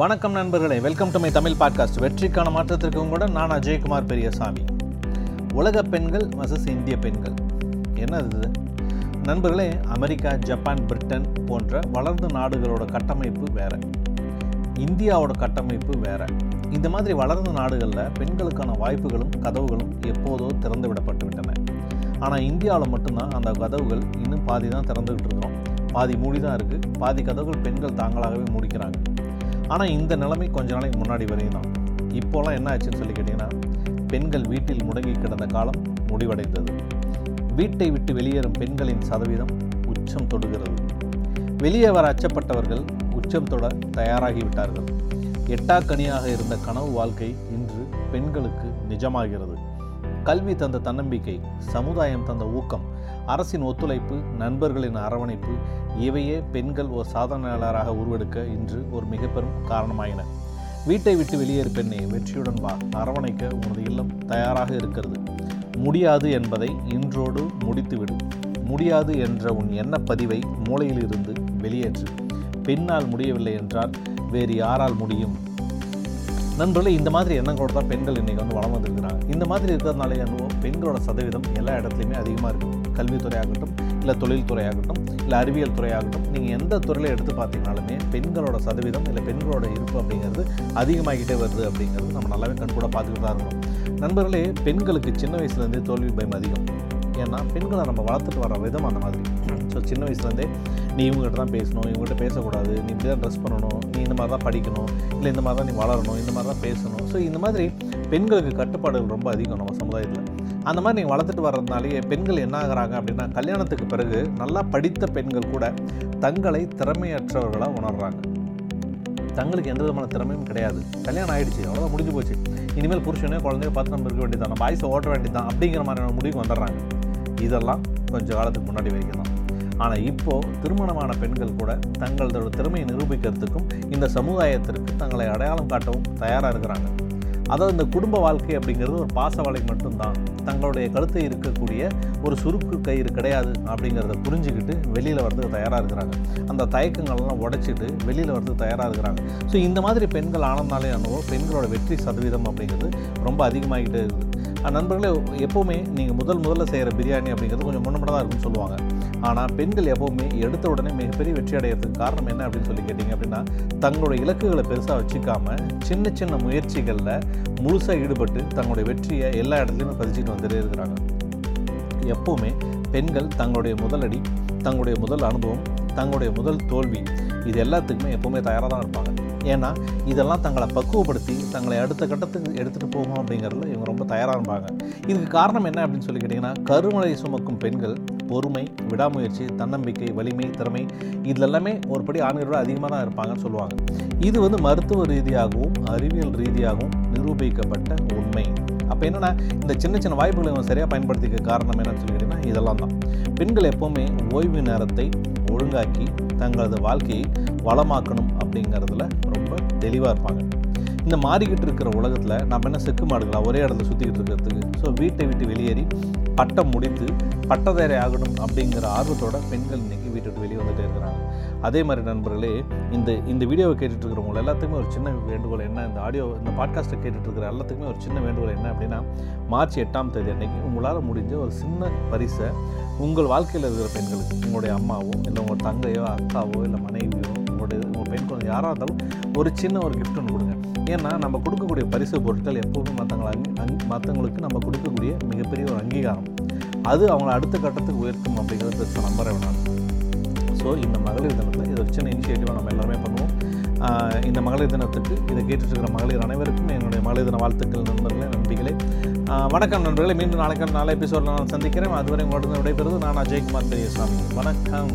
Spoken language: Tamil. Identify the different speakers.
Speaker 1: வணக்கம் நண்பர்களே. Welcome to my Tamil podcast வெற்றிக்கான மாற்றத்திற்கு கூட நான் அஜயகுமார் பெரியசாமி. உலக பெண்கள் வசஸ் இந்திய பெண்கள். என்னது? நண்பர்களே அமெரிக்கா ஜப்பான் பிரிட்டன் போன்ற வளர்ந்த நாடுகளோட கட்டமைப்பு வேற. இந்தியாவோட கட்டமைப்பு வேற. இந்த மாதிரி வளர்ந்த நாடுகளில் பெண்களுக்கான வாய்ப்புகளும் கதவுகளும் எப்போதோ திறந்து விடப்பட்டு விட்டன ஆனால் இந்தியாவில் மட்டும்தான் அந்த கதவுகள் இன்னும் பாதி தான் திறந்துக்கிட்டு இருக்கிறோம். பாதி மூடி தான் இருக்குது பாதி கதவுகள் பெண்கள் தாங்களாகவே முடிக்கிறாங்க. ஆனால் இந்த நிலைமை கொஞ்ச நாளைக்கு முன்னாடி வரையும் தான் இப்போலாம் என்ன ஆச்சுன்னு சொல்லி கேட்டிங்கன்னா பெண்கள் வீட்டில் முடங்கி கிடந்த காலம் முடிவடைந்தது. வீட்டை விட்டு வெளியேறும் பெண்களின் சதவீதம் உச்சம் தொடுகிறது. வெளியே வர அச்சப்பட்டவர்கள் உச்சம் தொட தயாராகிவிட்டார்கள். எட்டாக்கனியாக இருந்த கனவு வாழ்க்கை இன்று பெண்களுக்கு நிஜமாகிறது. கல்வி தந்த தன்னம்பிக்கை சமுதாயம் தந்த ஊக்கம் அரசின் ஒத்துழைப்பு நண்பர்களின் அரவணைப்பு இவையே பெண்கள் ஒரு சாதனையாளராக உருவெடுக்க இன்று ஒரு மிக பெரும் காரணமாயின. வீட்டை விட்டு வெளியேறு பெண்ணை வெற்றியுடன் வா. அரவணைக்க உனது இல்லம் தயாராக இருக்கிறது. முடியாது என்பதை இன்றோடு முடித்துவிடு. முடியாது என்ற உன் எண்ணப்பதிவை மூளையிலிருந்து வெளியேற்று. பெண்ணால் முடியவில்லை என்றால் வேறு யாரால் முடியும்? நண்பர்களே இந்த மாதிரி எண்ணங்களோட தான் பெண்கள் இன்றைக்கி வந்து வளம் வந்துருக்கிறாங்க. இந்த மாதிரி இருக்கிறதுனால என்னவோ பெண்களோட சதவீதம் எல்லா இடத்துலையுமே அதிகமாக இருக்கும் கல்வித்துறையாகட்டும் இல்லை தொழில்துறையாகட்டும் இல்லை அறிவியல் துறையாகட்டும் நீங்கள் எந்த துறையில் எடுத்து பார்த்தீங்கனாலுமே பெண்களோட சதவீதம் இல்லை பெண்களோட இருப்பு அப்படிங்கிறது அதிகமாகிட்டே வருது அப்படிங்கிறது நம்ம நல்லாவே கண்கூட பார்த்துக்கிட்டு தான் இருக்கணும் நண்பர்களே பெண்களுக்கு சின்ன வயசுலேருந்தே தோல்வி பயம் அதிகம். ஏன்னா பெண்களை நம்ம வளர்த்துட்டு வர விதம் அந்த மாதிரி. ஸோ சின்ன வயசுலேருந்தே நீ இவங்ககிட்ட தான் பேசணும் இவங்ககிட்ட பேசக்கூடாது நீ இப்படி தான் ட்ரெஸ் பண்ணணும் நீ இந்த மாதிரி தான் படிக்கணும் இல்லை இந்த மாதிரி தான் நீ வளரணும் இந்த மாதிரி தான் பேசணும். ஸோ இந்த மாதிரி பெண்களுக்கு கட்டுப்பாடுகள் ரொம்ப அதிகம் நம்ம சமுதாயத்தில். அந்த மாதிரி நீங்கள் வளர்த்துட்டு வர்றதுனாலேயே பெண்கள் என்ன ஆகுறாங்க அப்படின்னா கல்யாணத்துக்கு பிறகு நல்லா படித்த பெண்கள் கூட தங்களை திறமையற்றவர்களாக உணர்றாங்க. தங்களுக்கு எந்த விதமான திறமையும் கிடையாது. கல்யாணம் ஆயிடுச்சு அவ்வளோதான் முடிஞ்சு போச்சு. இனிமேல் புருஷனே குழந்தைய பார்த்து நம்ம இருக்க வேண்டியதான் நம்ம ஆயுசை ஓட்ட வேண்டியதான் அப்படிங்கிற மாதிரியான முடிவுக்கு வந்துடுறாங்க. இதெல்லாம் கொஞ்சம் காலத்துக்கு முன்னாடி வரைக்கும் தான் ஆனால் இப்போது திருமணமான பெண்கள் கூட தங்களோட திறமையை நிரூபிக்கிறதுக்கும் இந்த சமுதாயத்திற்கு தங்களை அடையாளம் காட்டவும் தயாராக இருக்கிறாங்க. அதாவது இந்த குடும்ப வாழ்க்கை அப்படிங்கிறது ஒரு பாசவலை மட்டும்தான். தங்களுடைய கழுத்தை இருக்கக்கூடிய ஒரு சுருக்கு கயிறு கிடையாது அப்படிங்கிறத புரிஞ்சுக்கிட்டு வெளியில் வரதுக்கு தயாராக இருக்கிறாங்க. அந்த தயக்கங்கள்லாம் உடைச்சிட்டு வெளியில் வரதுக்கு தயாராக இருக்கிறாங்க. ஸோ இந்த மாதிரி பெண்கள் ஆனந்தாலே என்னவோ பெண்களோட வெற்றி சதவீதம் அப்படிங்கிறது ரொம்ப அதிகமாகிட்டே இருக்குது. நண்பர்களே எப்போவுமே நீங்கள் முதல் முதல்ல செய்கிற பிரியாணி அப்படிங்கிறது கொஞ்சம் முன்னப்பட தான் இருக்குன்னு சொல்லுவாங்க. ஆனால் பெண்கள் எப்போவுமே எடுத்த உடனே மிகப்பெரிய வெற்றி அடையிறதுக்கு காரணம் என்ன அப்படின்னு சொல்லி கேட்டிங்க அப்படின்னா தங்களுடைய இலக்குகளை பெருசாக வச்சுக்காம சின்ன சின்ன முயற்சிகளில் முழுசாக ஈடுபட்டு தங்களுடைய வெற்றியை எல்லா இடத்துலையுமே பதிச்சுட்டு வந்துட்டே இருக்கிறாங்க. எப்போவுமே பெண்கள் தங்களுடைய முதலடி தங்களுடைய முதல் அனுபவம் தங்களுடைய முதல் தோல்வி இது எல்லாத்துக்குமே எப்போவுமே தயாராக தான் இருப்பாங்க. ஏன்னா இதெல்லாம் தங்களை பக்குவப்படுத்தி தங்களை அடுத்த கட்டத்துக்கு எடுத்துகிட்டு போகும் அப்படிங்கிறதுல இவங்க ரொம்ப தயாராக இருப்பாங்க. இதுக்கு காரணம் என்ன அப்படின்னு சொல்லி கேட்டிங்கன்னா கருமலை சுமக்கும் பெண்கள் பொறுமை விடாமுயற்சி தன்னம்பிக்கை வலிமை திறமை இதில் எல்லாமே ஒரு படி ஆண்களோட அதிகமாக தான் இருப்பாங்கன்னு சொல்லுவாங்க. இது வந்து மருத்துவ ரீதியாகவும் அறிவியல் ரீதியாகவும் நிரூபிக்கப்பட்ட உண்மை. அப்போ என்னென்னா இந்த சின்ன சின்ன வாய்ப்புகளை இவங்க சரியாக பயன்படுத்திக்க காரணம் என்னன்னு சொல்லி கேட்டிங்கன்னா இதெல்லாம் தான். பெண்கள் எப்போவுமே ஓய்வு நேரத்தை ஒழுங்காக்கி தங்களது வாழ்க்கையை வளமாக்கணும் அப்படிங்கிறதுல ரொம்ப தெளிவாக இருப்பாங்க. இந்த மாறிக்கிட்டு இருக்கிற உலகத்தில் நம்ம என்ன செக்கு மாடுகளா ஒரே இடத்துல சுற்றிக்கிட்டு இருக்கிறதுக்கு? ஸோ வீட்டை விட்டு வெளியேறி பட்டம் முடித்து பட்டதாரி ஆகணும் அப்படிங்கிற ஆர்வத்தோட பெண்கள் இன்றைக்கி வீட்டை விட்டு வெளியே வந்துட்டே இருக்கிறாங்க. அதே மாதிரி நண்பர்களே இந்த இந்த வீடியோவை கேட்டுட்டு இருக்கிறவங்க எல்லாத்துக்குமே ஒரு சின்ன வேண்டுகோள் என்ன? இந்த ஆடியோ இந்த பாட்காஸ்ட்டை கேட்டுட்டு இருக்கிற எல்லாத்துக்குமே ஒரு சின்ன வேண்டுகோள் என்ன அப்படின்னா மார்ச் எட்டாம் தேதி அன்னைக்கு உங்களால் முடிஞ்ச ஒரு சின்ன பரிசை உங்கள் வாழ்க்கையில் இருக்கிற பெண்களுக்கு உங்களுடைய அம்மாவோ இல்லை உங்கள் தங்கையோ அக்காவோ இல்லை மனைவியோ உங்களுடைய உங்கள் பெண் குழந்தை யாராக இருந்தாலும் ஒரு சின்ன ஒரு கிஃப்ட் ஒன்று கொடுங்க. ஏன்னா நம்ம கொடுக்கக்கூடிய பரிசு பொருட்கள் எப்போவுமே மற்றவங்களை அங் மற்றவங்களுக்கு நம்ம கொடுக்கக்கூடிய மிகப்பெரிய ஒரு அங்கீகாரம். அது அவங்கள அடுத்த கட்டத்துக்கு உயர்த்தும் அப்படிங்கிறத பெருசாக வேணாம் ஸோ இந்த மகளிர் தினத்தில் இது ஒரு சின்ன இனிஷியேட்டிவாக நம்ம எல்லாருமே பண்ணுவோம். இந்த மகளிர் தினத்துக்கு இதை கேட்டுட்டு இருக்கிற மகளிர் அனைவருக்கும் என்னுடைய மகளிர் தின வாழ்த்துக்கள் நண்பர்களே நன்றிகளே வணக்கம் நண்பர்களே. மீண்டும் நாளைக்கு நாளை எபிசோடில் நான் சந்திக்கிறேன். அதுவரை உங்களுடன் விடைபெறுவது நான் அஜய்குமார் பெரியசாமி. வணக்கம்.